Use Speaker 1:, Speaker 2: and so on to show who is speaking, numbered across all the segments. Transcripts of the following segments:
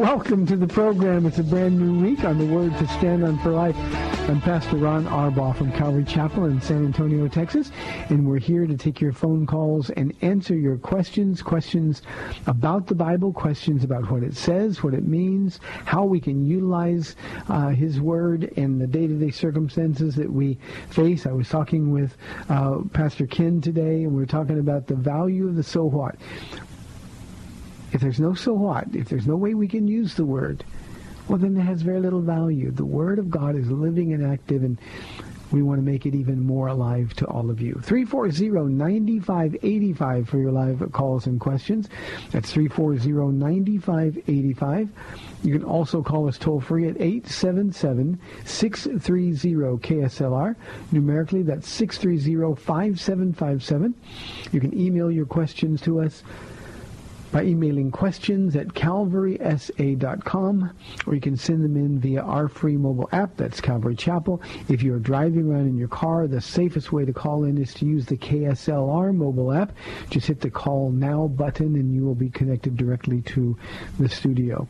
Speaker 1: Welcome to the program. It's a brand new week on the Word to Stand on for Life. I'm Pastor Ron Arbaugh from Calvary Chapel in San Antonio, Texas, and we're here to take your phone calls and answer your questions, questions about the Bible, questions about what it says, what it means, how we can utilize uh, His Word in the day-to-day circumstances that we face. I was talking with uh, Pastor Ken today, and we are talking about the value of the so what. If there's no so what, if there's no way we can use the word, well, then it has very little value. The word of God is living and active, and we want to make it even more alive to all of you. 340-9585 for your live calls and questions. That's 340-9585. You can also call us toll free at 877-630-KSLR. Numerically, that's 630-5757. You can email your questions to us by emailing questions at calvarysa.com or you can send them in via our free mobile app that's calvary chapel. If you're driving around in your car the safest way to call in is to use the kslr mobile app. Just hit the call now button and you will be connected directly to the studio.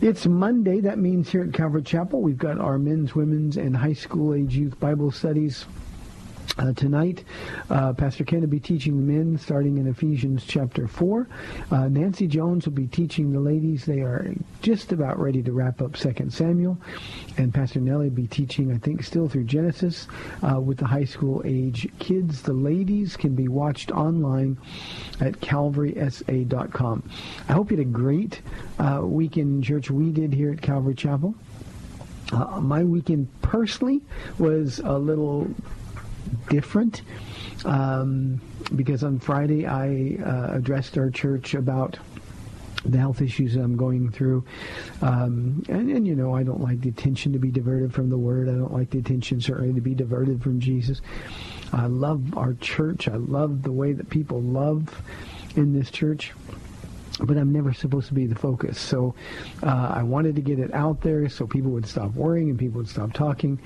Speaker 1: It's monday. That means here at calvary chapel we've got our men's women's and high school age youth bible studies uh, tonight, uh, Pastor Ken will be teaching the men starting in Ephesians chapter 4. Uh, Nancy Jones will be teaching the ladies. They are just about ready to wrap up 2 Samuel. And Pastor Nellie will be teaching, I think, still through Genesis uh, with the high school age kids. The ladies can be watched online at calvarysa.com. I hope you had a great uh, weekend in church. We did here at Calvary Chapel. Uh, my weekend personally was a little different um, because on Friday I uh, addressed our church about the health issues I'm going through. Um, and, and, you know, I don't like the attention to be diverted from the Word. I don't like the attention, certainly, to be diverted from Jesus. I love our church. I love the way that people love in this church but I'm never supposed to be the focus. So uh, I wanted to get it out there so people would stop worrying and people would stop talking.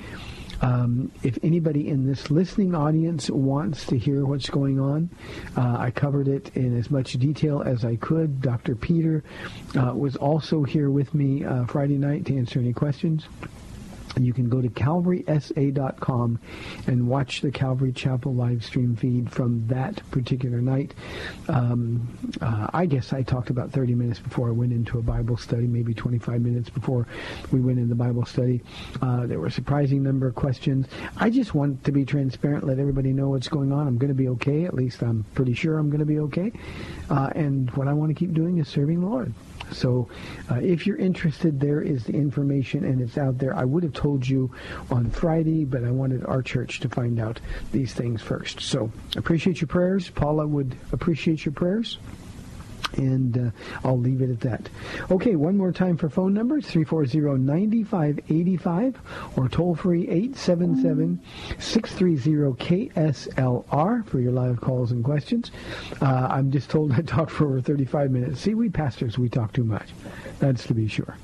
Speaker 1: Um, if anybody in this listening audience wants to hear what's going on, uh, I covered it in as much detail as I could. Dr. Peter uh, was also here with me uh, Friday night to answer any questions. You can go to calvarysa.com and watch the Calvary Chapel live stream feed from that particular night. Um, uh, I guess I talked about 30 minutes before I went into a Bible study, maybe 25 minutes before we went into Bible study. Uh, there were a surprising number of questions. I just want to be transparent, let everybody know what's going on. I'm going to be okay. At least I'm pretty sure I'm going to be okay. Uh, and what I want to keep doing is serving the Lord. So uh, if you're interested, there is the information and it's out there. I would have told you on Friday, but I wanted our church to find out these things first. So appreciate your prayers. Paula would appreciate your prayers. And uh, I'll leave it at that. Okay, one more time for phone numbers, 340-9585 or toll free 877-630-KSLR for your live calls and questions. Uh, I'm just told I talked for over 35 minutes. See, we pastors, we talk too much. That's to be sure.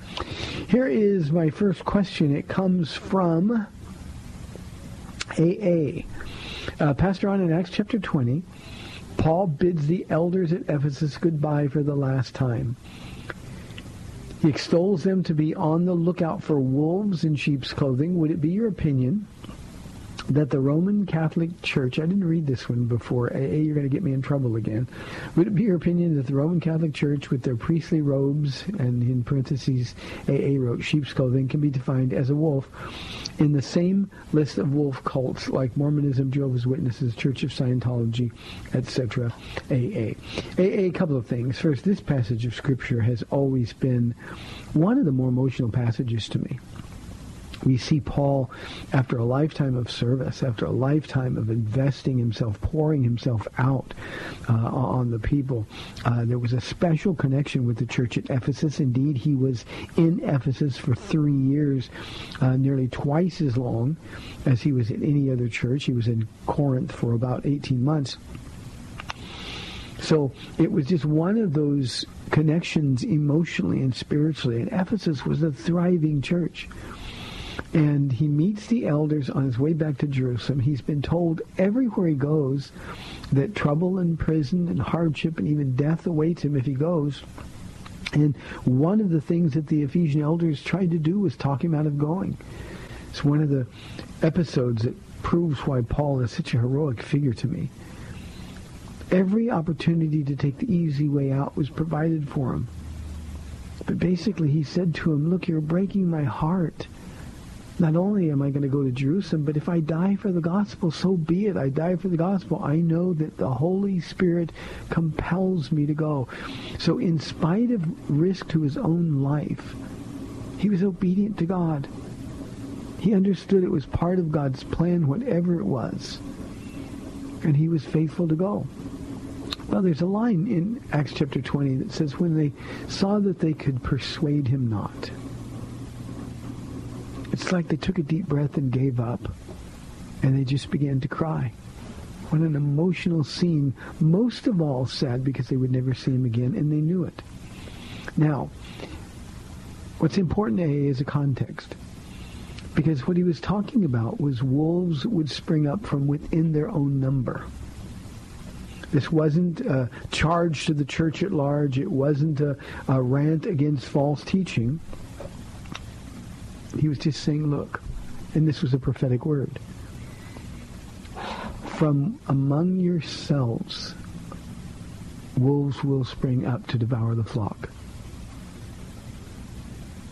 Speaker 1: Here is my first question. It comes from AA. Uh, Pastor Ron in Acts chapter 20, Paul bids the elders at Ephesus goodbye for the last time. He extols them to be on the lookout for wolves in sheep's clothing. Would it be your opinion that the Roman Catholic Church, I didn't read this one before, A, you're going to get me in trouble again. Would it be your opinion that the Roman Catholic Church, with their priestly robes, and in parentheses, AA wrote, sheep's clothing, can be defined as a wolf in the same list of wolf cults like Mormonism, Jehovah's Witnesses, Church of Scientology, etc., AA? AA, a couple of things. First, this passage of Scripture has always been one of the more emotional passages to me we see Paul, after a lifetime of service, after a lifetime of investing himself, pouring himself out uh, on the people, uh, there was a special connection with the church at Ephesus. Indeed, he was in Ephesus for three years, uh, nearly twice as long as he was in any other church. He was in Corinth for about 18 months. So it was just one of those connections emotionally and spiritually. And Ephesus was a thriving church and he meets the elders on his way back to Jerusalem. He's been told everywhere he goes that trouble and prison and hardship and even death awaits him if he goes. And one of the things that the Ephesian elders tried to do was talk him out of going. It's one of the episodes that proves why Paul is such a heroic figure to me. Every opportunity to take the easy way out was provided for him. But basically he said to him, look, you're breaking my heart not only am I going to go to Jerusalem, but if I die for the gospel, so be it. I die for the gospel. I know that the Holy Spirit compels me to go. So in spite of risk to his own life, he was obedient to God. He understood it was part of God's plan, whatever it was. And he was faithful to go. Well, there's a line in Acts chapter 20 that says, when they saw that they could persuade him not, it's like they took a deep breath and gave up, and they just began to cry. What an emotional scene. Most of all sad because they would never see him again, and they knew it. Now, what's important to A is a context. Because what he was talking about was wolves would spring up from within their own number. This wasn't a charge to the church at large. It wasn't a, a rant against false teaching. He was just saying, look, and this was a prophetic word. From among yourselves, wolves will spring up to devour the flock.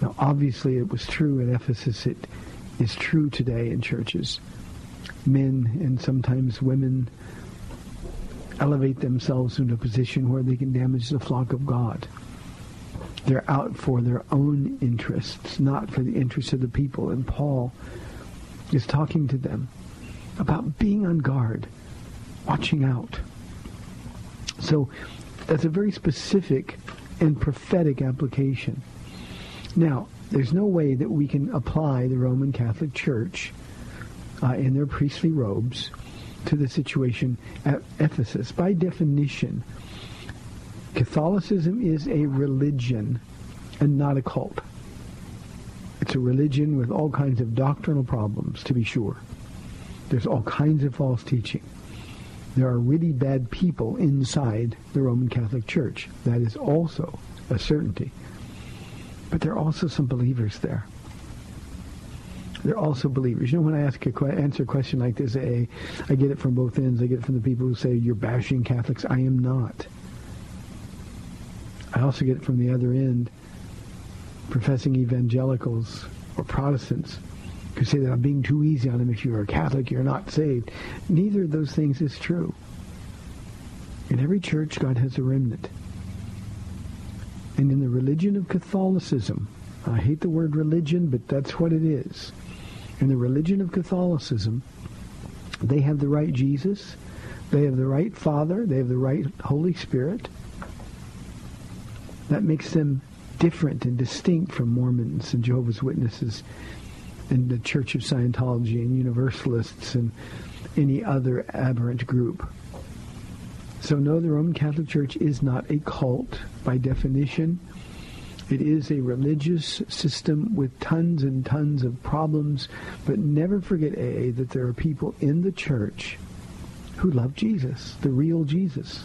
Speaker 1: Now, obviously, it was true in Ephesus. It is true today in churches. Men and sometimes women elevate themselves into a position where they can damage the flock of God. They're out for their own interests, not for the interests of the people. And Paul is talking to them about being on guard, watching out. So that's a very specific and prophetic application. Now, there's no way that we can apply the Roman Catholic Church uh, in their priestly robes to the situation at Ephesus. By definition, Catholicism is a religion and not a cult. It's a religion with all kinds of doctrinal problems, to be sure. There's all kinds of false teaching. There are really bad people inside the Roman Catholic Church. That is also a certainty. But there are also some believers there. They're also believers. You know, when I ask a answer a question like this, I, I get it from both ends. I get it from the people who say you're bashing Catholics. I am not. I also get it from the other end, professing evangelicals or Protestants who say that I'm being too easy on them. If you're a Catholic, you're not saved. Neither of those things is true. In every church, God has a remnant. And in the religion of Catholicism, I hate the word religion, but that's what it is. In the religion of Catholicism, they have the right Jesus, they have the right Father, they have the right Holy Spirit, That makes them different and distinct from Mormons and Jehovah's Witnesses and the Church of Scientology and Universalists and any other aberrant group. So no, the Roman Catholic Church is not a cult by definition. It is a religious system with tons and tons of problems, but never forget, A, that there are people in the church who love Jesus, the real Jesus.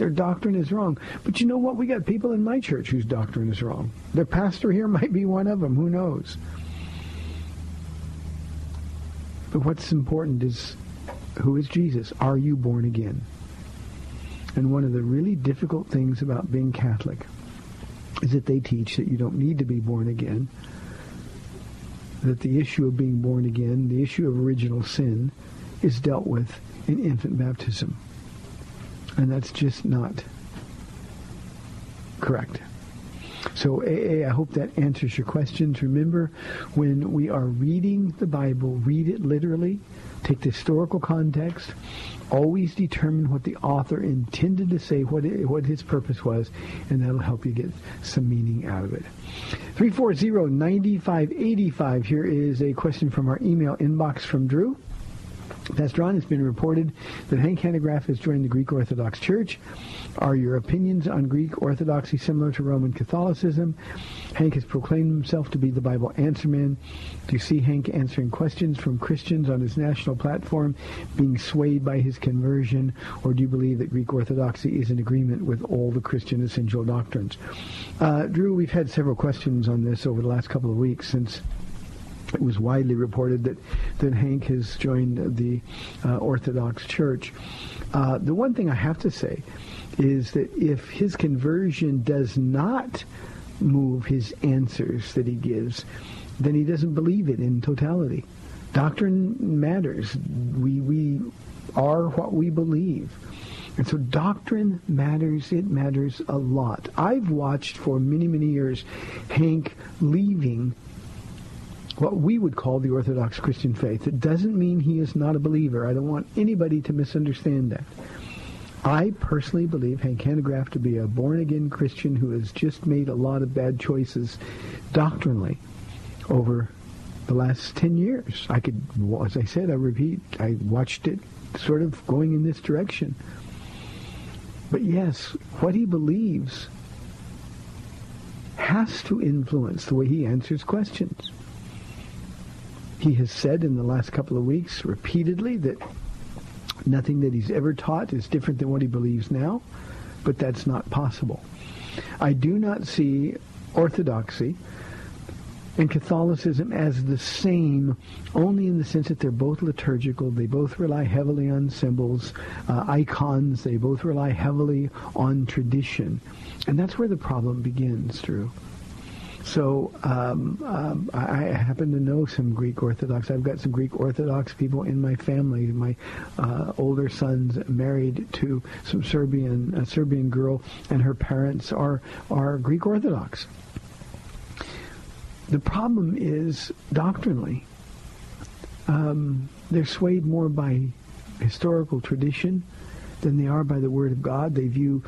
Speaker 1: Their doctrine is wrong. But you know what? We got people in my church whose doctrine is wrong. Their pastor here might be one of them. Who knows? But what's important is who is Jesus? Are you born again? And one of the really difficult things about being Catholic is that they teach that you don't need to be born again, that the issue of being born again, the issue of original sin, is dealt with in infant baptism. And that's just not correct. So, AA, I hope that answers your questions. Remember, when we are reading the Bible, read it literally, take the historical context, always determine what the author intended to say, what, it, what his purpose was, and that'll help you get some meaning out of it. 340-9585. Here is a question from our email inbox from Drew. Pastor Ron, it's been reported that Hank Hanegraaff has joined the Greek Orthodox Church. Are your opinions on Greek Orthodoxy similar to Roman Catholicism? Hank has proclaimed himself to be the Bible answer man. Do you see Hank answering questions from Christians on his national platform being swayed by his conversion, or do you believe that Greek Orthodoxy is in agreement with all the Christian essential doctrines? Uh, Drew, we've had several questions on this over the last couple of weeks since it was widely reported that, that Hank has joined the uh, Orthodox Church. Uh, the one thing I have to say is that if his conversion does not move his answers that he gives, then he doesn't believe it in totality. Doctrine matters. We, we are what we believe. And so doctrine matters. It matters a lot. I've watched for many, many years Hank leaving what we would call the Orthodox Christian faith. It doesn't mean he is not a believer. I don't want anybody to misunderstand that. I personally believe Hank Hanegraaff to be a born-again Christian who has just made a lot of bad choices doctrinally over the last 10 years. I could, as I said, I repeat, I watched it sort of going in this direction. But yes, what he believes has to influence the way he answers questions. He has said in the last couple of weeks repeatedly that nothing that he's ever taught is different than what he believes now, but that's not possible. I do not see orthodoxy and Catholicism as the same, only in the sense that they're both liturgical. They both rely heavily on symbols, uh, icons. They both rely heavily on tradition. And that's where the problem begins, Drew. So um, um, I happen to know some Greek Orthodox. I've got some Greek Orthodox people in my family. My uh, older son's married to some Serbian a Serbian girl, and her parents are are Greek Orthodox. The problem is doctrinally. Um, they're swayed more by historical tradition than they are by the Word of God. They view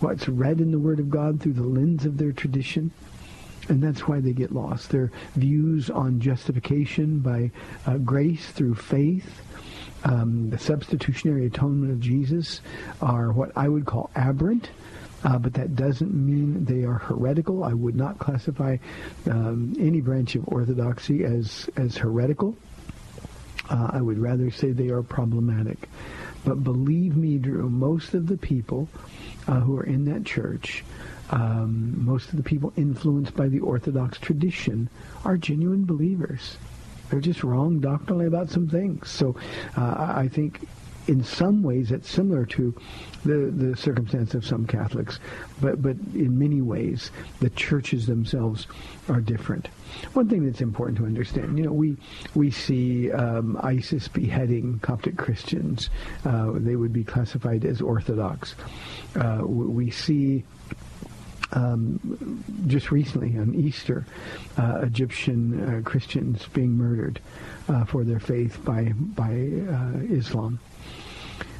Speaker 1: what's read in the Word of God through the lens of their tradition. And that's why they get lost. Their views on justification by uh, grace through faith, um, the substitutionary atonement of Jesus, are what I would call aberrant. Uh, but that doesn't mean they are heretical. I would not classify um, any branch of orthodoxy as as heretical. Uh, I would rather say they are problematic. But believe me, Drew, most of the people uh, who are in that church um, most of the people influenced by the Orthodox tradition are genuine believers. They're just wrong doctrinally about some things. So uh, I think in some ways it's similar to the, the circumstance of some Catholics, but, but in many ways the churches themselves are different. One thing that's important to understand, you know, we we see um, ISIS beheading Coptic Christians. Uh, they would be classified as Orthodox. Uh, we see um, just recently on Easter, uh, Egyptian uh, Christians being murdered uh, for their faith by by uh, Islam.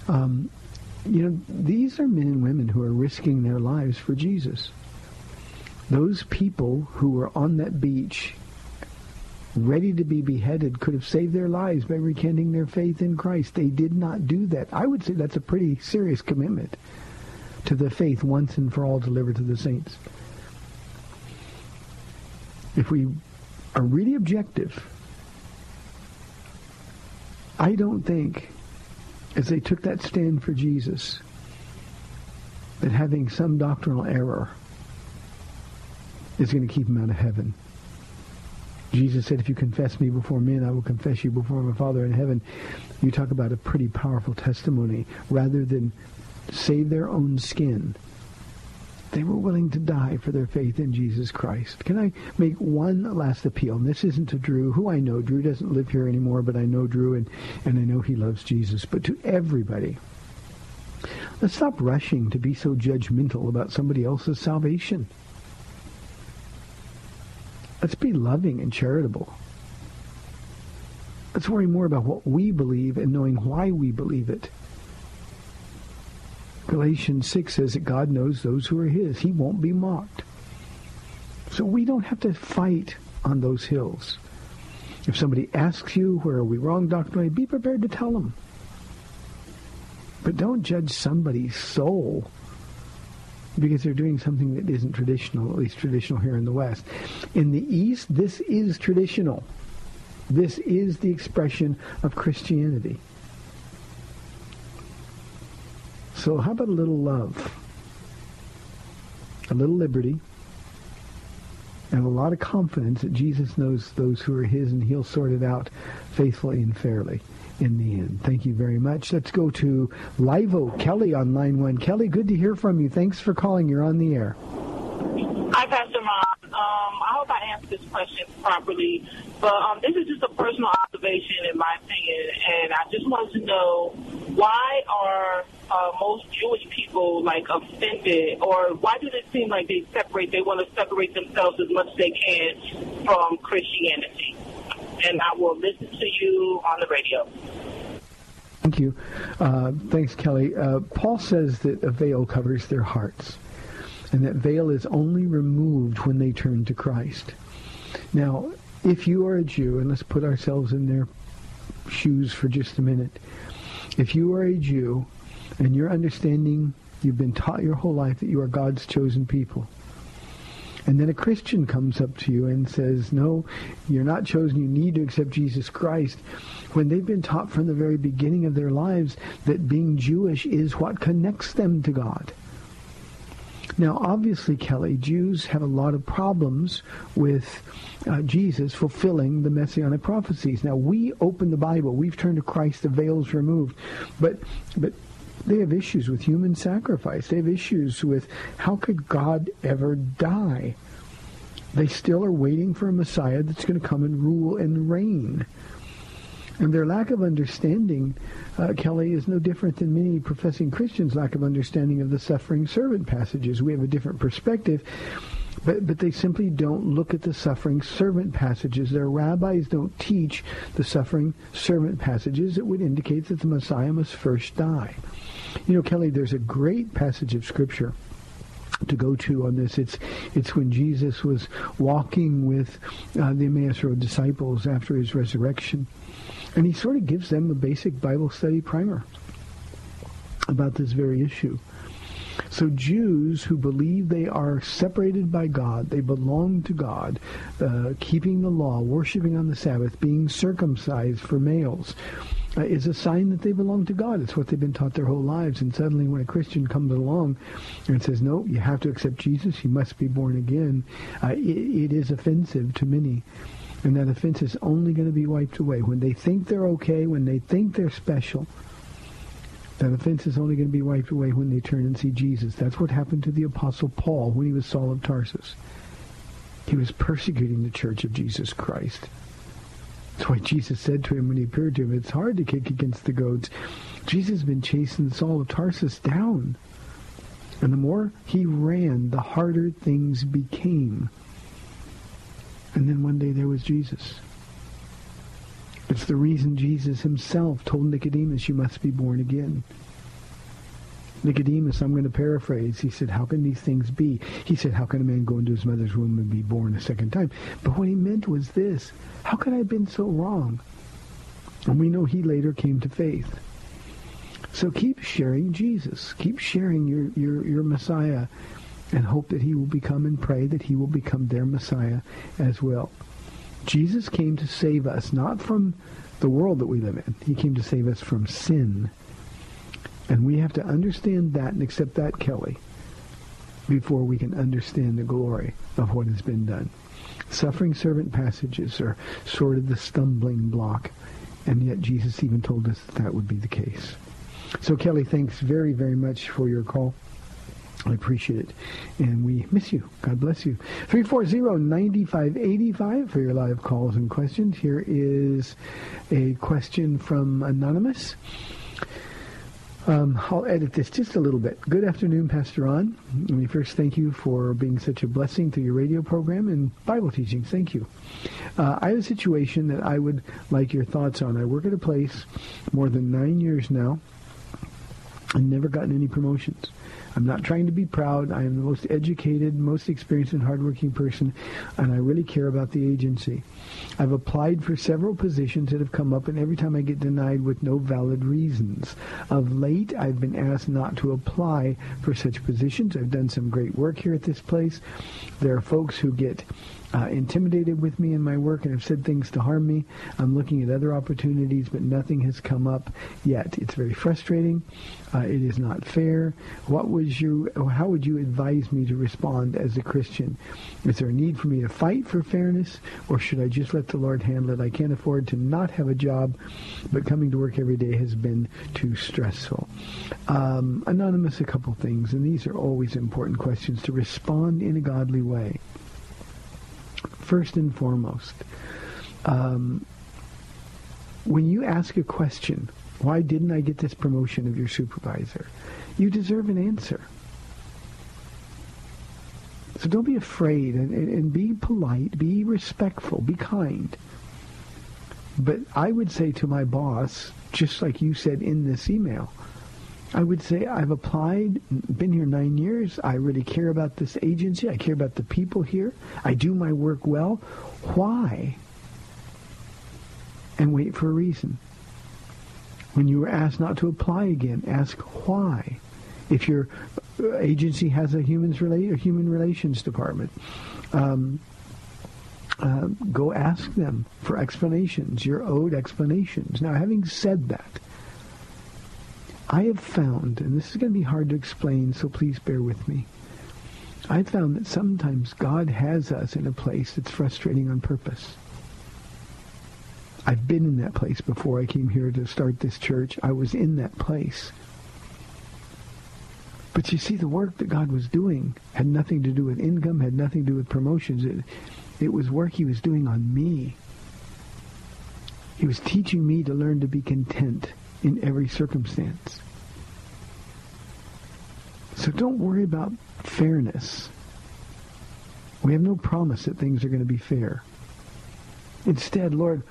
Speaker 1: Um, you know, these are men and women who are risking their lives for Jesus. Those people who were on that beach ready to be beheaded could have saved their lives by recanting their faith in Christ. They did not do that. I would say that's a pretty serious commitment to the faith once and for all delivered to the saints. If we are really objective, I don't think, as they took that stand for Jesus, that having some doctrinal error is going to keep them out of heaven. Jesus said, if you confess me before men, I will confess you before my Father in heaven. You talk about a pretty powerful testimony. Rather than save their own skin, they were willing to die for their faith in Jesus Christ. Can I make one last appeal? And this isn't to Drew, who I know. Drew doesn't live here anymore, but I know Drew, and, and I know he loves Jesus. But to everybody, let's stop rushing to be so judgmental about somebody else's salvation. Let's be loving and charitable. Let's worry more about what we believe and knowing why we believe it. Galatians 6 says that God knows those who are his. He won't be mocked. So we don't have to fight on those hills. If somebody asks you, where are we wrong doctrinally, be prepared to tell them. But don't judge somebody's soul because they're doing something that isn't traditional, at least traditional here in the West. In the East, this is traditional. This is the expression of Christianity. So how about a little love? A little liberty? And a lot of confidence that Jesus knows those who are his and he'll sort it out faithfully and fairly in the end. Thank you very much. Let's go to Livo Kelly on line one. Kelly, good to hear from you. Thanks for calling. You're on the air.
Speaker 2: Hi, Pastor Ron. Um, I hope I answered this question properly, but um, this is just a personal observation, in my opinion, and I just wanted to know why are uh, most Jewish people like offended, or why do they seem like they separate? They want to separate themselves as much as they can from Christianity and I will listen to you on the radio.
Speaker 1: Thank you. Uh, thanks, Kelly. Uh, Paul says that a veil covers their hearts, and that veil is only removed when they turn to Christ. Now, if you are a Jew, and let's put ourselves in their shoes for just a minute. If you are a Jew, and you're understanding, you've been taught your whole life that you are God's chosen people, and then a Christian comes up to you and says, no, you're not chosen. You need to accept Jesus Christ. When they've been taught from the very beginning of their lives that being Jewish is what connects them to God. Now, obviously, Kelly, Jews have a lot of problems with uh, Jesus fulfilling the messianic prophecies. Now, we open the Bible. We've turned to Christ. The veil's removed. But, but they have issues with human sacrifice. They have issues with how could God ever die? They still are waiting for a Messiah that's going to come and rule and reign. And their lack of understanding, uh, Kelly, is no different than many professing Christians' lack of understanding of the suffering servant passages. We have a different perspective, but, but they simply don't look at the suffering servant passages. Their rabbis don't teach the suffering servant passages It would indicate that the Messiah must first die. You know, Kelly, there's a great passage of Scripture to go to on this. It's it's when Jesus was walking with uh, the Emmaus Road disciples after his resurrection, and he sort of gives them a basic Bible study primer about this very issue. So Jews who believe they are separated by God, they belong to God, uh, keeping the law, worshiping on the Sabbath, being circumcised for males, uh, is a sign that they belong to God. It's what they've been taught their whole lives. And suddenly when a Christian comes along and says, no, you have to accept Jesus, you must be born again, uh, it, it is offensive to many. And that offense is only going to be wiped away. When they think they're okay, when they think they're special, that offense is only going to be wiped away when they turn and see Jesus. That's what happened to the Apostle Paul when he was Saul of Tarsus. He was persecuting the church of Jesus Christ. That's why Jesus said to him when he appeared to him, it's hard to kick against the goads. Jesus has been chasing Saul of Tarsus down. And the more he ran, the harder things became. And then one day there was Jesus. It's the reason Jesus himself told Nicodemus, you must be born again. Nicodemus, I'm going to paraphrase. He said, how can these things be? He said, how can a man go into his mother's womb and be born a second time? But what he meant was this. How could I have been so wrong? And we know he later came to faith. So keep sharing Jesus. Keep sharing your, your, your Messiah and hope that he will become and pray that he will become their Messiah as well. Jesus came to save us, not from the world that we live in. He came to save us from sin. And we have to understand that and accept that, Kelly, before we can understand the glory of what has been done. Suffering servant passages are sort of the stumbling block, and yet Jesus even told us that, that would be the case. So, Kelly, thanks very, very much for your call. I appreciate it. And we miss you. God bless you. 340-9585 for your live calls and questions. Here is a question from Anonymous. Um, I'll edit this just a little bit. Good afternoon, Pastor Ron. Let me first thank you for being such a blessing to your radio program and Bible teaching. Thank you. Uh, I have a situation that I would like your thoughts on. I work at a place more than nine years now and never gotten any promotions. I'm not trying to be proud. I am the most educated, most experienced and hardworking person, and I really care about the agency. I've applied for several positions that have come up, and every time I get denied with no valid reasons. Of late, I've been asked not to apply for such positions. I've done some great work here at this place. There are folks who get uh, intimidated with me in my work and have said things to harm me. I'm looking at other opportunities, but nothing has come up yet. It's very frustrating. Uh, it is not fair. What was you? How would you advise me to respond as a Christian? Is there a need for me to fight for fairness, or should I just let the Lord handle it? I can't afford to not have a job, but coming to work every day has been too stressful. Um, anonymous, a couple things, and these are always important questions to respond in a godly way first and foremost. Um, when you ask a question, why didn't I get this promotion of your supervisor? You deserve an answer. So don't be afraid and, and, and be polite, be respectful, be kind. But I would say to my boss, just like you said in this email, I would say I've applied, been here nine years. I really care about this agency. I care about the people here. I do my work well. Why? And wait for a reason. When you are asked not to apply again, ask why. If your agency has a humans rela- a human relations department, um, uh, go ask them for explanations. You're owed explanations. Now, having said that, I have found, and this is going to be hard to explain, so please bear with me. I've found that sometimes God has us in a place that's frustrating on purpose. I've been in that place before I came here to start this church. I was in that place. But you see, the work that God was doing had nothing to do with income, had nothing to do with promotions. It, it was work he was doing on me. He was teaching me to learn to be content in every circumstance. So don't worry about fairness. We have no promise that things are going to be fair. Instead, Lord,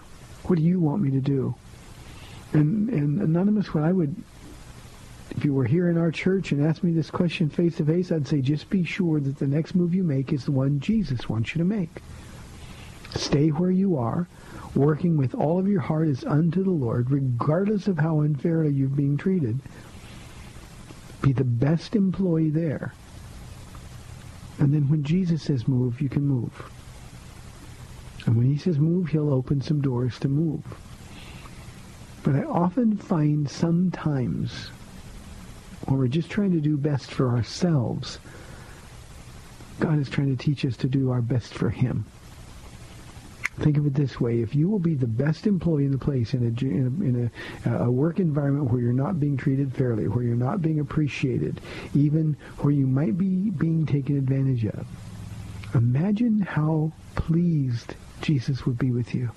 Speaker 1: what do you want me to do? And, and Anonymous, what I would, if you were here in our church and asked me this question face to face, I'd say just be sure that the next move you make is the one Jesus wants you to make. Stay where you are working with all of your heart is unto the Lord, regardless of how unfairly you're being treated. Be the best employee there. And then when Jesus says move, you can move. And when he says move, he'll open some doors to move. But I often find sometimes when we're just trying to do best for ourselves, God is trying to teach us to do our best for him. Think of it this way: if you will be the best employee in the place in a in a, in a, uh, a work environment where you're not being treated fairly, where you're not being appreciated, even where you might be being taken advantage of, imagine how pleased Jesus would be with you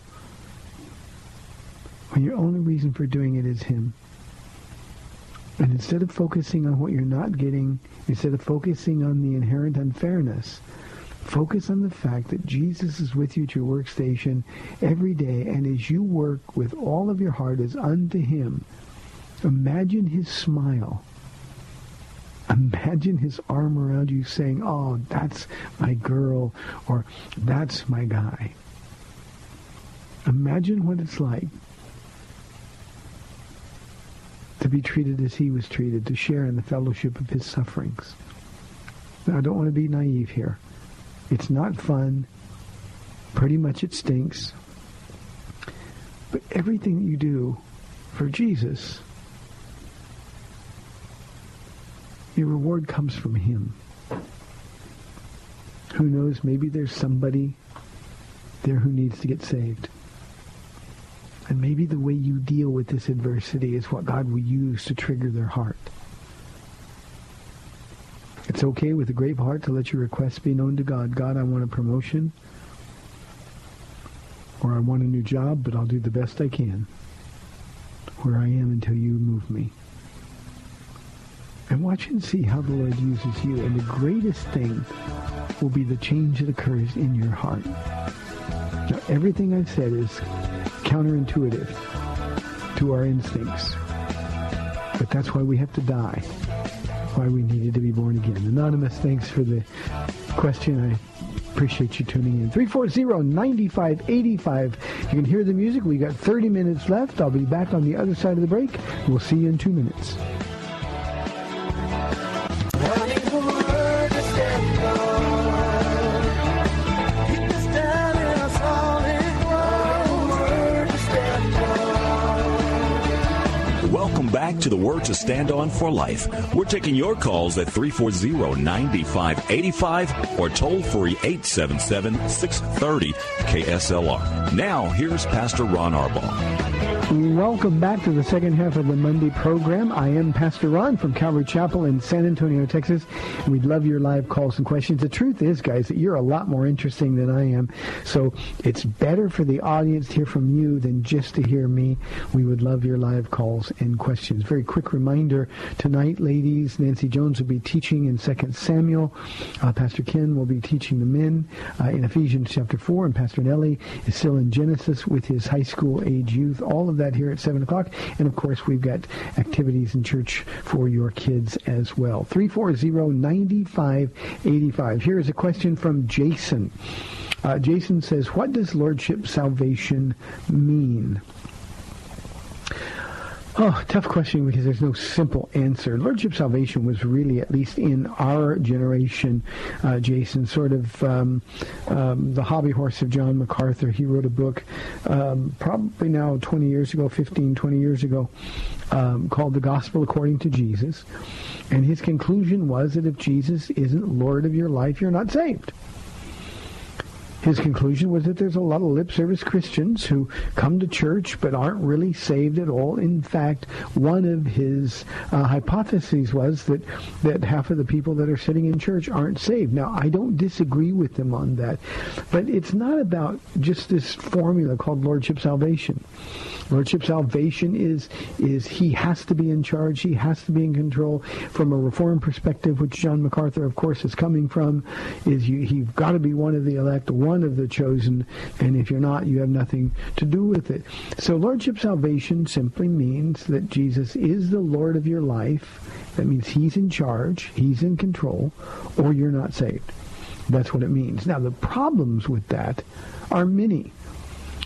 Speaker 1: when your only reason for doing it is Him. And instead of focusing on what you're not getting, instead of focusing on the inherent unfairness, Focus on the fact that Jesus is with you at your workstation every day, and as you work with all of your heart as unto him, imagine his smile Imagine his arm around you saying, oh, that's my girl, or that's my guy. Imagine what it's like to be treated as he was treated, to share in the fellowship of his sufferings. Now, I don't want to be naive here. It's not fun. Pretty much it stinks. But everything you do for Jesus, your reward comes from him. Who knows, maybe there's somebody there who needs to get saved. And maybe the way you deal with this adversity is what God will use to trigger their heart. It's okay with a grateful heart to let your requests be known to God. God, I want a promotion or I want a new job, but I'll do the best I can where I am until you move me. And watch and see how the Lord uses you. And the greatest thing will be the change that occurs in your heart. Now, everything I've said is counterintuitive to our instincts. But that's why we have to die. Why we needed to be born again. Anonymous, thanks for the question. I appreciate you tuning in. 340-9585. You can hear the music. We got 30 minutes left. I'll be back on the other side of the break. We'll see you in two minutes.
Speaker 3: Welcome back to the Word to Stand On for Life. We're taking your calls at 340-9585 or toll free 877-630 KSLR. Now, here's Pastor Ron Arbaugh.
Speaker 1: Welcome back to the second half of the Monday program. I am Pastor Ron from Calvary Chapel in San Antonio, Texas, we'd love your live calls and questions. The truth is, guys, that you're a lot more interesting than I am, so it's better for the audience to hear from you than just to hear me. We would love your live calls and questions. Very quick reminder, tonight, ladies, Nancy Jones will be teaching in 2 Samuel. Uh, Pastor Ken will be teaching the men uh, in Ephesians chapter 4, and Pastor Nelly is still in Genesis with his high school age youth. All of that here at 7 o'clock. And of course, we've got activities in church for your kids as well. 340-9585. Here is a question from Jason. Uh, Jason says, what does Lordship salvation mean? Oh, tough question because there's no simple answer. Lordship salvation was really, at least in our generation, uh, Jason, sort of um, um, the hobby horse of John MacArthur. He wrote a book um, probably now 20 years ago, 15, 20 years ago, um, called The Gospel According to Jesus. And his conclusion was that if Jesus isn't Lord of your life, you're not saved. His conclusion was that there's a lot of lip service Christians who come to church but aren't really saved at all. In fact, one of his uh, hypotheses was that, that half of the people that are sitting in church aren't saved. Now, I don't disagree with him on that, but it's not about just this formula called Lordship Salvation. Lordship salvation is is he has to be in charge. He has to be in control. From a reform perspective, which John MacArthur, of course, is coming from, is you you've got to be one of the elect, one of the chosen, and if you're not, you have nothing to do with it. So Lordship salvation simply means that Jesus is the Lord of your life. That means he's in charge, he's in control, or you're not saved. That's what it means. Now the problems with that are many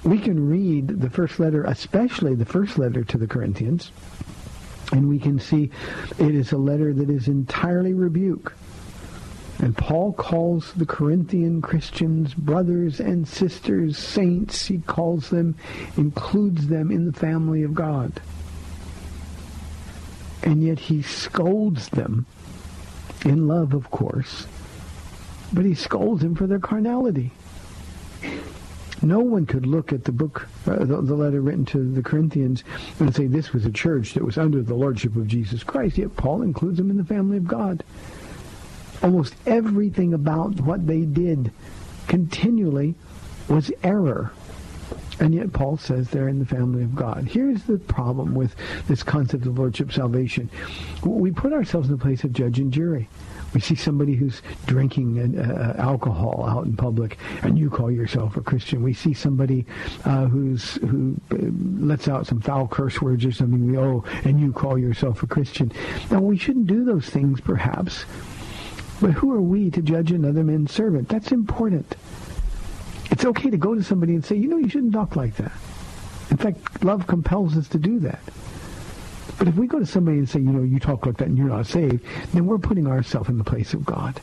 Speaker 1: we can read the first letter, especially the first letter to the Corinthians, and we can see it is a letter that is entirely rebuke. And Paul calls the Corinthian Christians brothers and sisters, saints. He calls them, includes them in the family of God. And yet he scolds them, in love, of course, but he scolds them for their carnality. No one could look at the book, uh, the, the, letter written to the Corinthians, and say this was a church that was under the lordship of Jesus Christ. Yet Paul includes them in the family of God. Almost everything about what they did continually was error. And yet Paul says they're in the family of God. Here's the problem with this concept of lordship salvation. We put ourselves in the place of judge and jury. We see somebody who's drinking uh, alcohol out in public, and you call yourself a Christian. We see somebody uh, who's who uh, lets out some foul curse words or something. We oh, and you call yourself a Christian. Now we shouldn't do those things, perhaps. But who are we to judge another man's servant? That's important. It's okay to go to somebody and say, you know, you shouldn't talk like that. In fact, love compels us to do that. But if we go to somebody and say, you know, you talk like that and you're not saved, then we're putting ourselves in the place of God.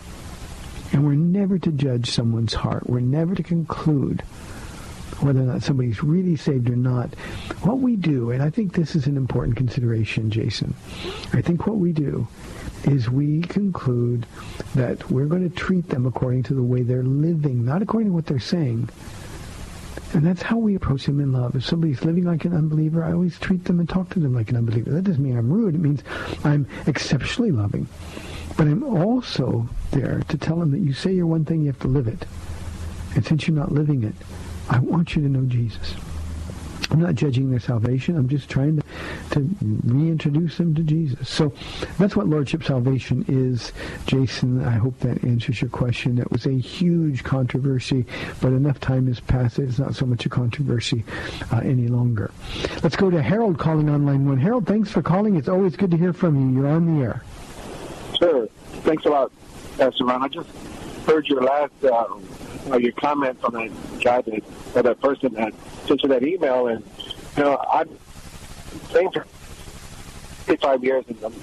Speaker 1: And we're never to judge someone's heart. We're never to conclude whether or not somebody's really saved or not. What we do, and I think this is an important consideration, Jason, I think what we do is we conclude that we're going to treat them according to the way they're living, not according to what they're saying. And that's how we approach them in love. If somebody's living like an unbeliever, I always treat them and talk to them like an unbeliever. That doesn't mean I'm rude. It means I'm exceptionally loving. But I'm also there to tell them that you say you're one thing, you have to live it. And since you're not living it, I want you to know Jesus. I'm not judging their salvation. I'm just trying to, to reintroduce them to Jesus. So that's what Lordship Salvation is, Jason. I hope that answers your question. That was a huge controversy, but enough time has passed. It's not so much a controversy uh, any longer. Let's go to Harold calling on line one. Harold, thanks for calling. It's always good to hear from you. You're on the air.
Speaker 4: Sure. Thanks a lot, Pastor Ron. I just heard your last uh, your comment on that guy that or that person that sent you that email, and you know I've been for 55 years in them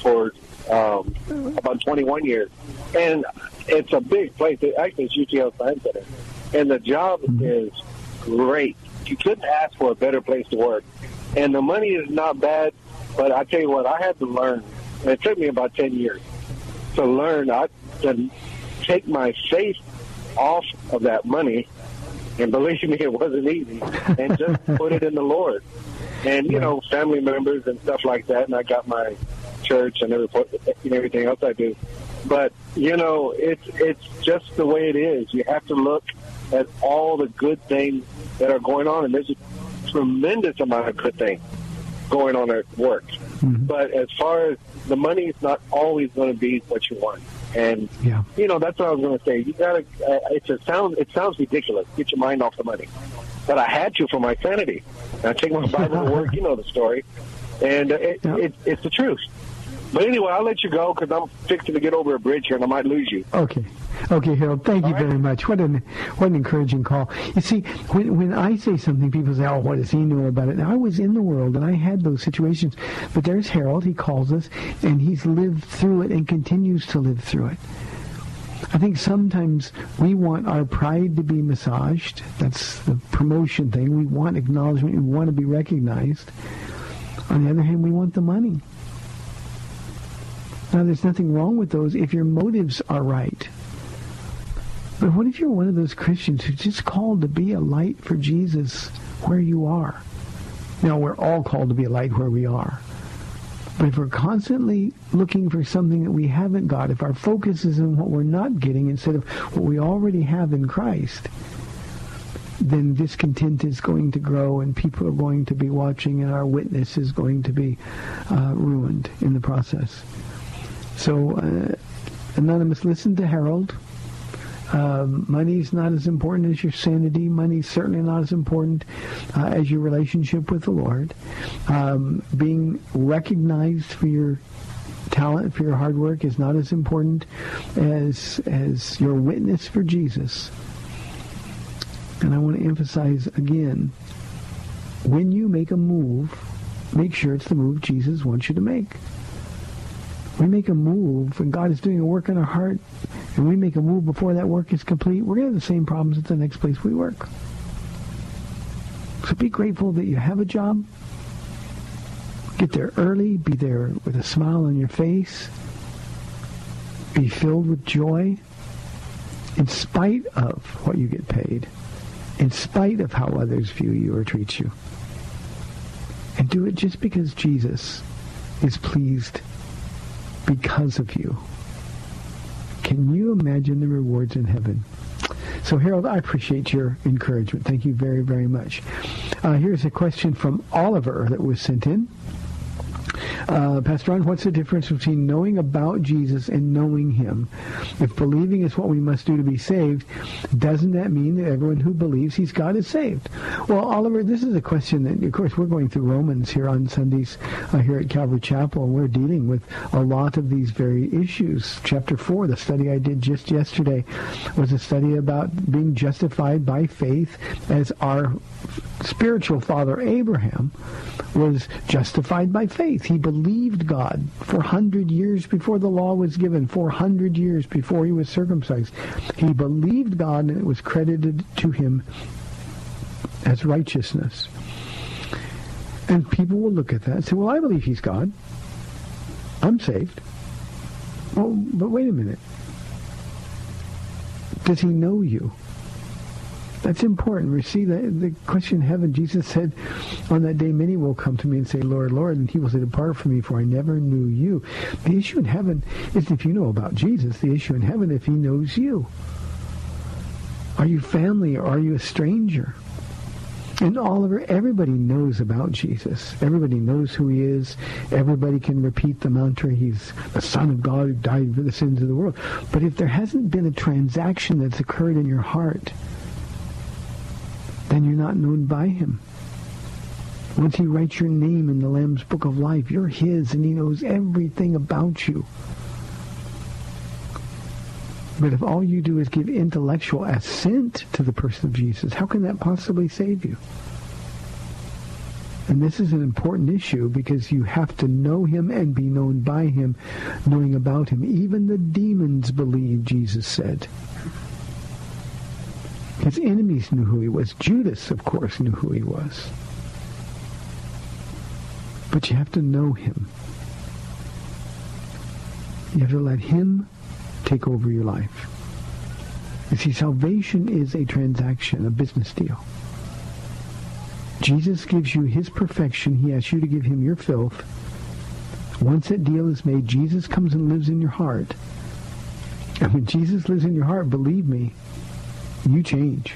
Speaker 4: for um, about 21 years, and it's a big place. It, actually, it's UTL Science Center, and the job is great. You couldn't ask for a better place to work, and the money is not bad. But I tell you what, I had to learn, and it took me about 10 years to learn. I to take my faith off of that money, and believe me, it wasn't easy, and just put it in the Lord. And you know, family members and stuff like that. And I got my church and everything else I do. But you know, it's it's just the way it is. You have to look at all the good things that are going on, and there's a tremendous amount of good things going on at work.
Speaker 1: Mm-hmm.
Speaker 4: But as far as the money is not always going to be what you want. And
Speaker 1: yeah.
Speaker 4: you know that's what I was going to say. You got to. Uh, it's a sound. It sounds ridiculous. Get your mind off the money. But I had to for my sanity. And I take my Bible to work. You know the story, and uh, it,
Speaker 1: Yeah.
Speaker 4: it, it's the truth. But anyway, I'll let you go because I'm fixing to get over a bridge here and I might lose you.
Speaker 1: Okay. Okay, Harold, thank you
Speaker 4: All right.
Speaker 1: very much. What an what an encouraging call. You see, when when I say something, people say, "Oh, what does he know about it?" Now, I was in the world and I had those situations, but there's Harold. He calls us, and he's lived through it and continues to live through it. I think sometimes we want our pride to be massaged. That's the promotion thing. We want acknowledgement. We want to be recognized. On the other hand, we want the money. Now, there's nothing wrong with those if your motives are right. But what if you're one of those Christians who's just called to be a light for Jesus where you are? Now, we're all called to be a light where we are. But if we're constantly looking for something that we haven't got, if our focus is on what we're not getting instead of what we already have in Christ, then discontent is going to grow and people are going to be watching and our witness is going to be uh, ruined in the process. So, uh, Anonymous, listen to Harold. Um, money's not as important as your sanity. Money's certainly not as important uh, as your relationship with the Lord. Um, being recognized for your talent, for your hard work, is not as important as as your witness for Jesus. And I want to emphasize again, when you make a move, make sure it's the move Jesus wants you to make we make a move and God is doing a work in our heart and we make a move before that work is complete, we're going to have the same problems at the next place we work. So be grateful that you have a job. Get there early. Be there with a smile on your face. Be filled with joy in spite of what you get paid, in spite of how others view you or treat you. And do it just because Jesus is pleased because of you. Can you imagine the rewards in heaven? So, Harold, I appreciate your encouragement. Thank you very, very much. Uh, here's a question from Oliver that was sent in. Uh, Pastor Ron, what's the difference between knowing about Jesus and knowing him? If believing is what we must do to be saved, doesn't that mean that everyone who believes he's God is saved? Well, Oliver, this is a question that, of course, we're going through Romans here on Sundays uh, here at Calvary Chapel, and we're dealing with a lot of these very issues. Chapter 4, the study I did just yesterday, was a study about being justified by faith as our spiritual father Abraham was justified by faith. He believed God 400 years before the law was given, 400 years before he was circumcised. He believed God and it was credited to him as righteousness. And people will look at that and say, well, I believe he's God. I'm saved. Well, but wait a minute. Does he know you? That's important. We see that the question in heaven, Jesus said, on that day many will come to me and say, Lord, Lord, and he will say, depart from me, for I never knew you. The issue in heaven isn't if you know about Jesus. The issue in heaven if he knows you. Are you family or are you a stranger? And Oliver, everybody knows about Jesus. Everybody knows who he is. Everybody can repeat the mantra, he's the Son of God who died for the sins of the world. But if there hasn't been a transaction that's occurred in your heart, then you're not known by him. Once he writes your name in the Lamb's Book of Life, you're his and he knows everything about you. But if all you do is give intellectual assent to the person of Jesus, how can that possibly save you? And this is an important issue because you have to know him and be known by him, knowing about him. Even the demons believe, Jesus said. His enemies knew who he was. Judas, of course, knew who he was. But you have to know him. You have to let him take over your life. You see, salvation is a transaction, a business deal. Jesus gives you his perfection. He asks you to give him your filth. Once that deal is made, Jesus comes and lives in your heart. And when Jesus lives in your heart, believe me, you change.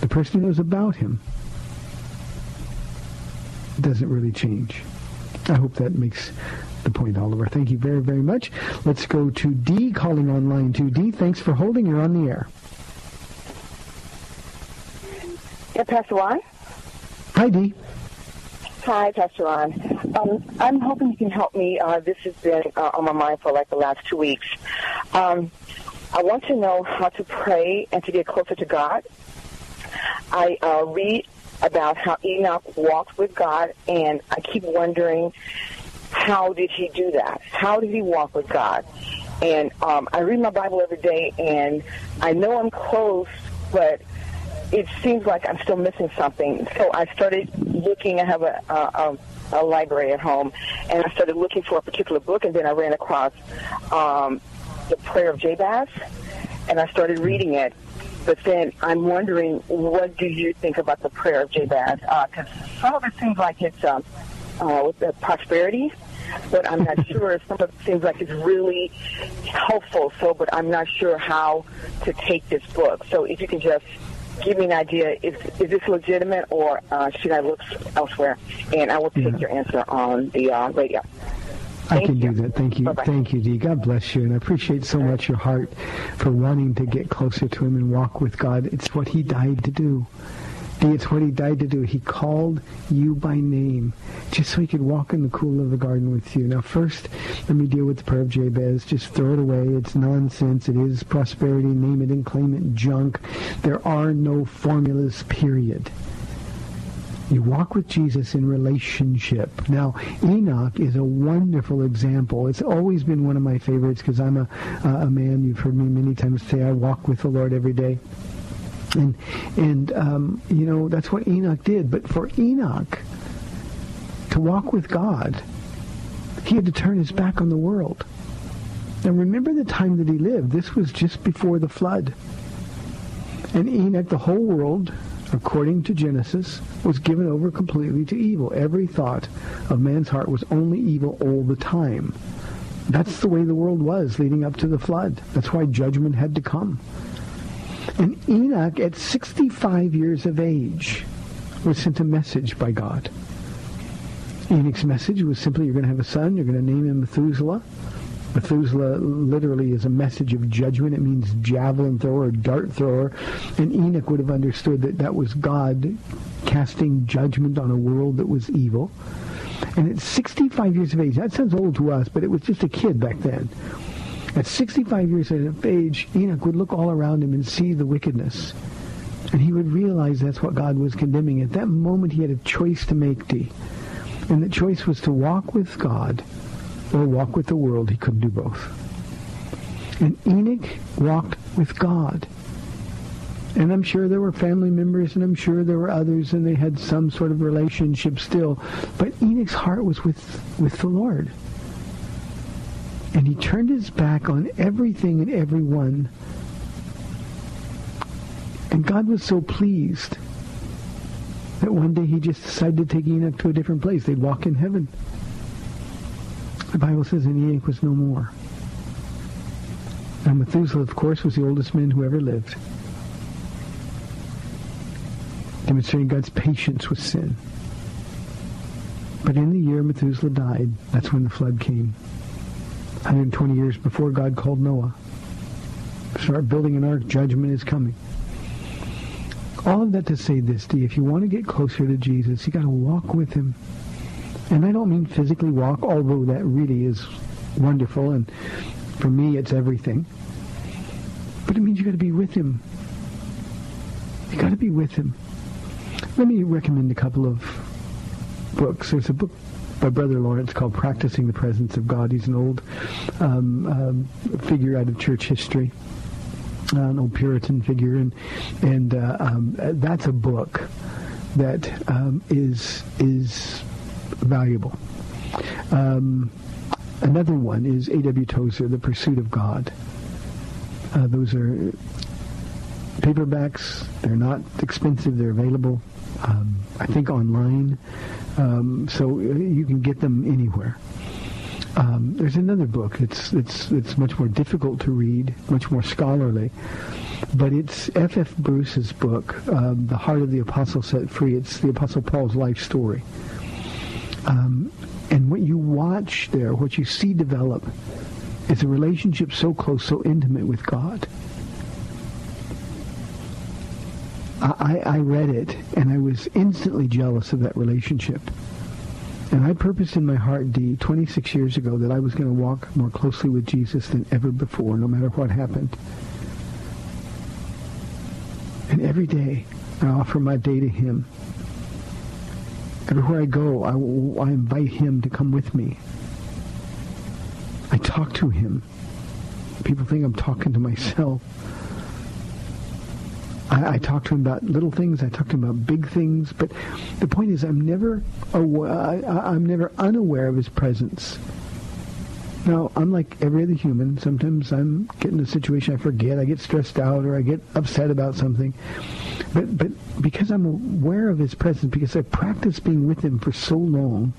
Speaker 1: The person who knows about him doesn't really change. I hope that makes the point, Oliver. Thank you very, very much. Let's go to D calling on line 2. D, thanks for holding. You're on the air.
Speaker 5: Yeah, Pastor?
Speaker 1: Hi, D.
Speaker 5: Hi, Pastor Ron. Um, I'm hoping you can help me. Uh, this has been uh, on my mind for like the last two weeks. Um, I want to know how to pray and to get closer to God. I uh, read about how Enoch walked with God, and I keep wondering how did he do that? How did he walk with God? And um, I read my Bible every day, and I know I'm close, but it seems like I'm still missing something. So I started looking. I have a, a, a library at home, and I started looking for a particular book, and then I ran across um, the Prayer of Jabez, and I started reading it. But then I'm wondering, what do you think about the Prayer of Jabez? Because uh, some of it seems like it's um, uh, with the prosperity, but I'm not sure. Some of it seems like it's really helpful. So, but I'm not sure how to take this book. So, if you can just give me an idea, is is this legitimate or uh, should I look elsewhere? And I will take
Speaker 1: Yeah.
Speaker 5: your answer on the uh, radio.
Speaker 1: I can
Speaker 5: you.
Speaker 1: do that. Thank you.
Speaker 5: Bye-bye.
Speaker 1: Thank you, Dee. God bless you. And I appreciate so much your heart for wanting to get closer to him and walk with God. It's what he died to do. Dee, it's what he died to do. He called you by name just so he could walk in the cool of the garden with you. Now, first, let me deal with the prayer of Jabez. Just throw it away. It's nonsense. It is prosperity. Name it and claim it junk. There are no formulas, period. You walk with Jesus in relationship. Now, Enoch is a wonderful example. It's always been one of my favorites because I'm a, a man, you've heard me many times say, I walk with the Lord every day. And, and um, you know, that's what Enoch did. But for Enoch to walk with God, he had to turn his back on the world. Now, remember the time that he lived. This was just before the flood. And Enoch, the whole world, according to Genesis, was given over completely to evil. Every thought of man's heart was only evil all the time. That's the way the world was leading up to the flood. That's why judgment had to come. And Enoch, at 65 years of age, was sent a message by God. Enoch's message was simply, you're going to have a son, you're going to name him Methuselah. Methuselah literally is a message of judgment. It means javelin thrower, dart thrower. And Enoch would have understood that that was God casting judgment on a world that was evil. And at 65 years of age, that sounds old to us, but it was just a kid back then. At 65 years of age, Enoch would look all around him and see the wickedness. And he would realize that's what God was condemning. At that moment, he had a choice to make, D. And the choice was to walk with God or walk with the world. He couldn't do both. And Enoch walked with God. And I'm sure there were family members, and I'm sure there were others, and they had some sort of relationship still. But Enoch's heart was with, with the Lord. And he turned his back on everything and everyone. And God was so pleased that one day he just decided to take Enoch to a different place. They'd walk in heaven. The Bible says, and Enoch was no more. And Methuselah, of course, was the oldest man who ever lived. Demonstrating God's patience with sin. But in the year Methuselah died, that's when the flood came. 120 years before God called Noah. Start building an ark, judgment is coming. All of that to say this, D, if you want to get closer to Jesus, you got to walk with him. And I don't mean physically walk, although that really is wonderful, and for me it's everything. But it means you've got to be with him. You've got to be with him. Let me recommend a couple of books. There's a book by Brother Lawrence called Practicing the Presence of God. He's an old um, um, figure out of church history, an old Puritan figure, and and uh, um, that's a book that um, is is valuable. Um, another one is A.W. Tozer, The Pursuit of God. Uh, those are paperbacks. They're not expensive. They're available, um, I think, online. Um, so you can get them anywhere. Um, there's another book. It's it's it's much more difficult to read, much more scholarly, but it's F. F. Bruce's book, um, "The Heart of the Apostle Set Free." It's the Apostle Paul's life story. Um, and what you watch there, what you see develop, is a relationship so close, so intimate with God. I, I read it, and I was instantly jealous of that relationship. And I purposed in my heart, D, 26 years ago, that I was going to walk more closely with Jesus than ever before, no matter what happened. And every day, I offer my day to him. Everywhere I go, I, I invite him to come with me. I talk to him. People think I'm talking to myself. I, I, talk to him about little things. I talk to him about big things. But the point is, I'm never aware, I, am never unaware of his presence. Now, unlike every other human, sometimes I'm getting in a situation I forget, I get stressed out, or I get upset about something. But but because I'm aware of his presence, because I practiced being with him for so long,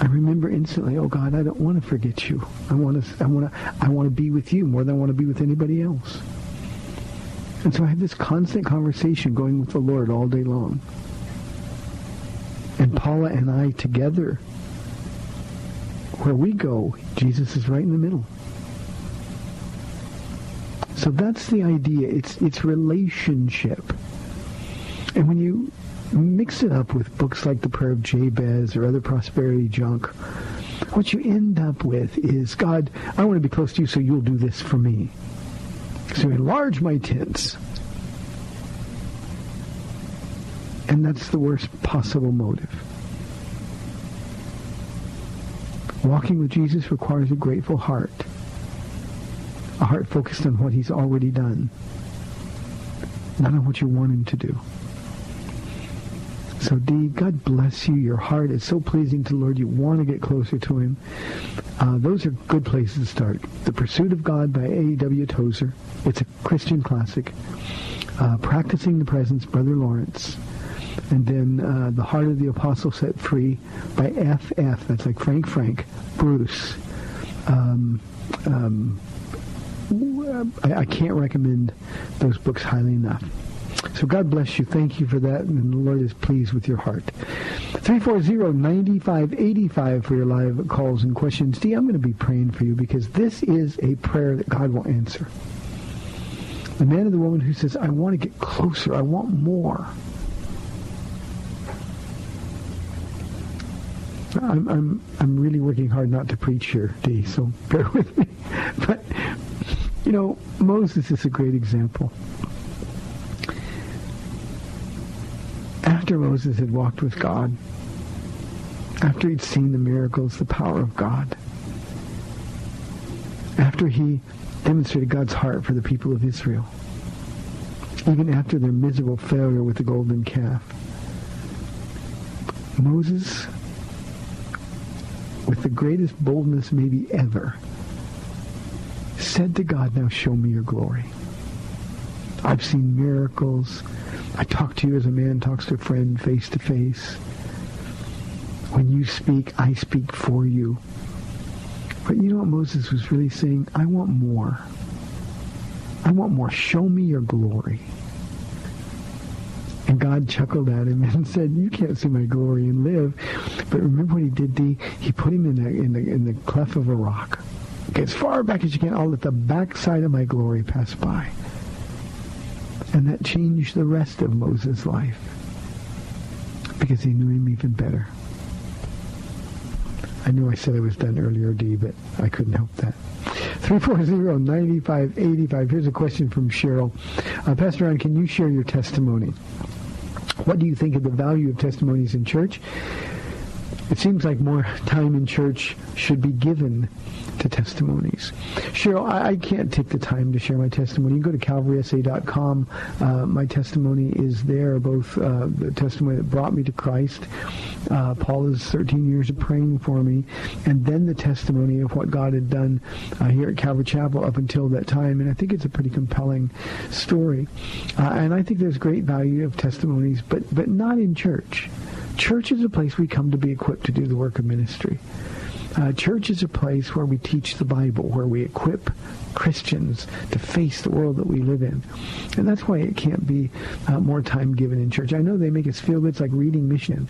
Speaker 1: I remember instantly, oh God, I don't want to forget you. I want to I want to I want to be with you more than I want to be with anybody else. And so I have this constant conversation going with the Lord all day long. And Paula and I together, where we go, Jesus is right in the middle. So that's the idea. It's it's relationship. And when you mix it up with books like The Prayer of Jabez or other prosperity junk, what you end up with is, God, I want to be close to you so you'll do this for me. So enlarge my tents. And that's the worst possible motive. Walking with Jesus requires a grateful heart. A heart focused on what he's already done. Not on what you want him to do. So, Dee, God bless you. Your heart is so pleasing to the Lord. You want to get closer to him. Uh, those are good places to start. The Pursuit of God by A.W. Tozer. It's a Christian classic. Uh, Practicing the Presence, Brother Lawrence. And then uh, The Heart of the Apostle Set Free by F.F. That's like Frank Frank. Bruce. Um, um, I, I can't recommend those books highly enough. So God bless you. Thank you for that. And the Lord is pleased with your heart. 340-9585 for your live calls and questions. Dee, I'm going to be praying for you because this is a prayer that God will answer. The man or the woman who says, I want to get closer. I want more. I'm, I'm, I'm really working hard not to preach here, Dee, so bear with me. But, you know, Moses is a great example. After Moses had walked with God, after he'd seen the miracles, the power of God, after he demonstrated God's heart for the people of Israel, even after their miserable failure with the golden calf, Moses, with the greatest boldness maybe ever, said to God, now show me your glory. I've seen miracles. I talk to you as a man talks to a friend face to face. When you speak, I speak for you. But you know what Moses was really saying? I want more. I want more. Show me your glory. And God chuckled at him and said, "You can't see my glory and live." But remember what he did? Dee? He put him in the in the in the cleft of a rock. Get as far back as you can. I'll let the backside of my glory pass by. And that changed the rest of Moses' life because he knew him even better. I knew I said I was done earlier, Dee, but I couldn't help that. 340-9585. Here's a question from Cheryl. Uh, Pastor Ron, can you share your testimony? What do you think of the value of testimonies in church? It seems like more time in church should be given to testimonies. Cheryl, I, I, can't take the time to share my testimony. You can go to calvarysa.com. Uh, my testimony is there, both uh, the testimony that brought me to Christ. Uh, Paula's 13 years of praying for me, and then the testimony of what God had done uh, here at Calvary Chapel up until that time. And I think it's a pretty compelling story. Uh, and I think there's great value of testimonies, but, but not in church. Church is a place we come to be equipped to do the work of ministry. Uh, church is a place where we teach the Bible, where we equip Christians to face the world that we live in. And that's why it can't be uh, more time given in church. I know they make us feel good. It's like reading mission.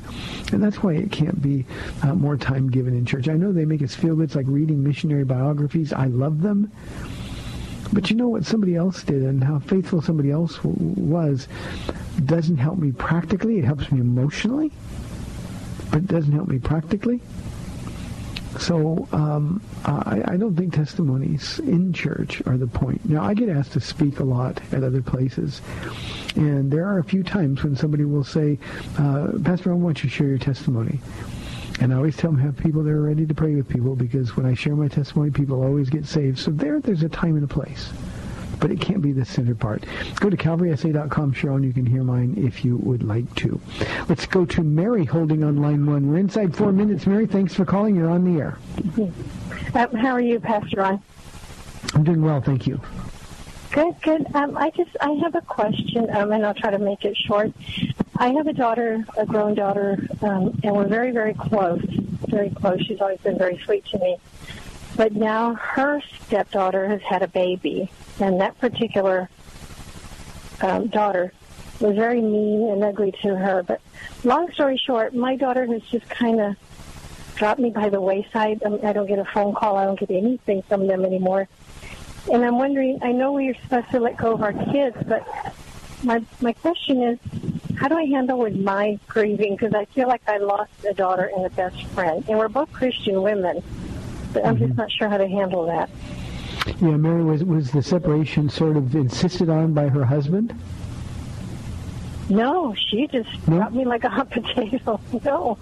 Speaker 1: And that's why it can't be uh, more time given in church. I know they make us feel good. It's like reading missionary biographies. I love them. But you know what somebody else did and how faithful somebody else w- was doesn't help me practically. It helps me emotionally, but it doesn't help me practically. So um, I, I, don't think testimonies in church are the point. Now, I get asked to speak a lot at other places, and there are a few times when somebody will say, uh, Pastor, I want you to share your testimony. And I always tell them have people that are ready to pray with people because when I share my testimony, people always get saved. So there, there's a time and a place but it can't be the center part. Go to calvarysa.com, Cheryl, and you can hear mine if you would like to. Let's go to Mary holding on line one. We're inside four minutes. Mary, thanks for calling. You're on the air.
Speaker 6: Um, how are you, Pastor Ron?
Speaker 1: I'm doing well, thank you.
Speaker 6: Good, good. Um, I just I have a question, um, and I'll try to make it short. I have a daughter, a grown daughter, um, and we're very, very close. Very close. She's always been very sweet to me. But now her stepdaughter has had a baby, and that particular um, daughter was very mean and ugly to her. But long story short, my daughter has just kind of dropped me by the wayside. I, don't get a phone call. I don't get anything from them anymore. And I'm wondering, I know we're supposed to let go of our kids, but my my question is, how do I handle with my grieving? Because I feel like I lost a daughter and a best friend, and we're both Christian women, but I'm mm-hmm. just not sure how to handle that.
Speaker 1: Yeah, Mary, was was the separation sort of insisted on by her husband?
Speaker 6: No, she just no? dropped me like a hot potato. No,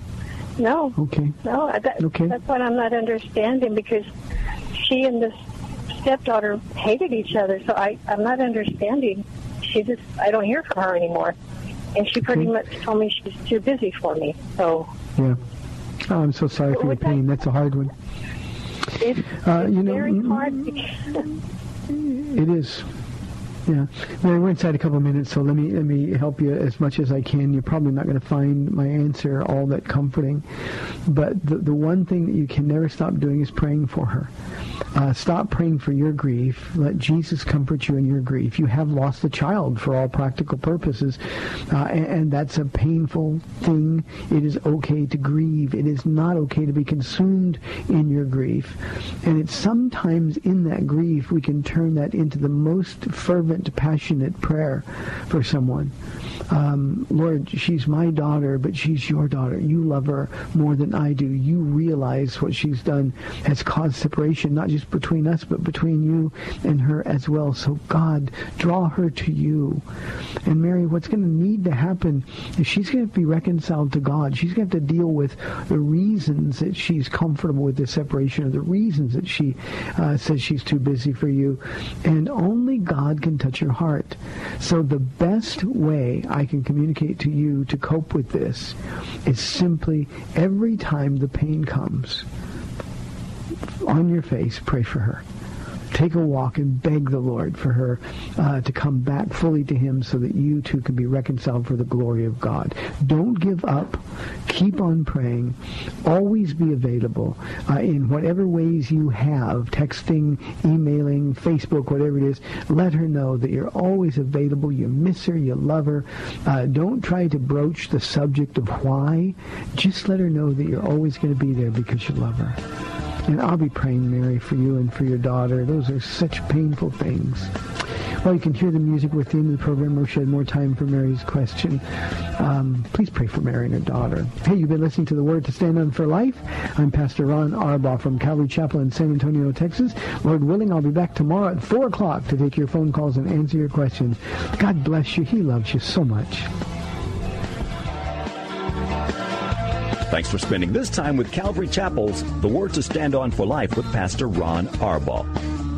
Speaker 6: no.
Speaker 1: Okay.
Speaker 6: No, that,
Speaker 1: okay.
Speaker 6: that's what I'm not understanding because she and this stepdaughter hated each other. So I, I'm not understanding. She just, I don't hear from her anymore, and she pretty okay. much told me she's too busy for me. So.
Speaker 1: Yeah. Oh, I'm so sorry for your pain. That's a hard one.
Speaker 6: It's, uh, you know, very hard.
Speaker 1: it is. Yeah, Mary, we're inside a couple of minutes, so let me let me help you as much as I can. You're probably not going to find my answer all that comforting, but the the one thing that you can never stop doing is praying for her. Uh, stop praying for your grief. Let Jesus comfort you in your grief. You have lost a child for all practical purposes, uh, and, and that's a painful thing. It is okay to grieve. It is not okay to be consumed in your grief. And it's sometimes in that grief we can turn that into the most fervent, passionate prayer for someone. Um, Lord, she's my daughter, but she's your daughter. You love her more than I do. You realize what she's done has caused separation, not just between us, but between you and her as well. So God, draw her to you. And Mary, what's going to need to happen is she's going to be reconciled to God. She's going to have to deal with the reasons that she's comfortable with the separation, or the reasons that she uh, says she's too busy for you. And only God can touch your heart. So the best way I can communicate to you to cope with this is simply every time the pain comes, on your face, pray for her. Take a walk and beg the Lord for her uh, to come back fully to Him so that you too can be reconciled for the glory of God. Don't give up. Keep on praying. Always be available uh, in whatever ways you have, texting, emailing, Facebook, whatever it is. Let her know that you're always available. You miss her. You love her. Uh, don't try to broach the subject of why. Just let her know that you're always going to be there because you love her. And I'll be praying, Mary, for you and for your daughter. Those are such painful things. Well, you can hear the music with the end of the program. Shed more time for Mary's question. Um, please pray for Mary and her daughter. Hey, you've been listening to the Word to Stand on for Life. I'm Pastor Ron Arbaugh from Calvary Chapel in San Antonio, Texas. Lord willing, I'll be back tomorrow at 4 o'clock to take your phone calls and answer your questions. God bless you. He loves you so much.
Speaker 3: Thanks for spending this time with Calvary Chapel's The Word to Stand On for Life with Pastor Ron Arbaugh.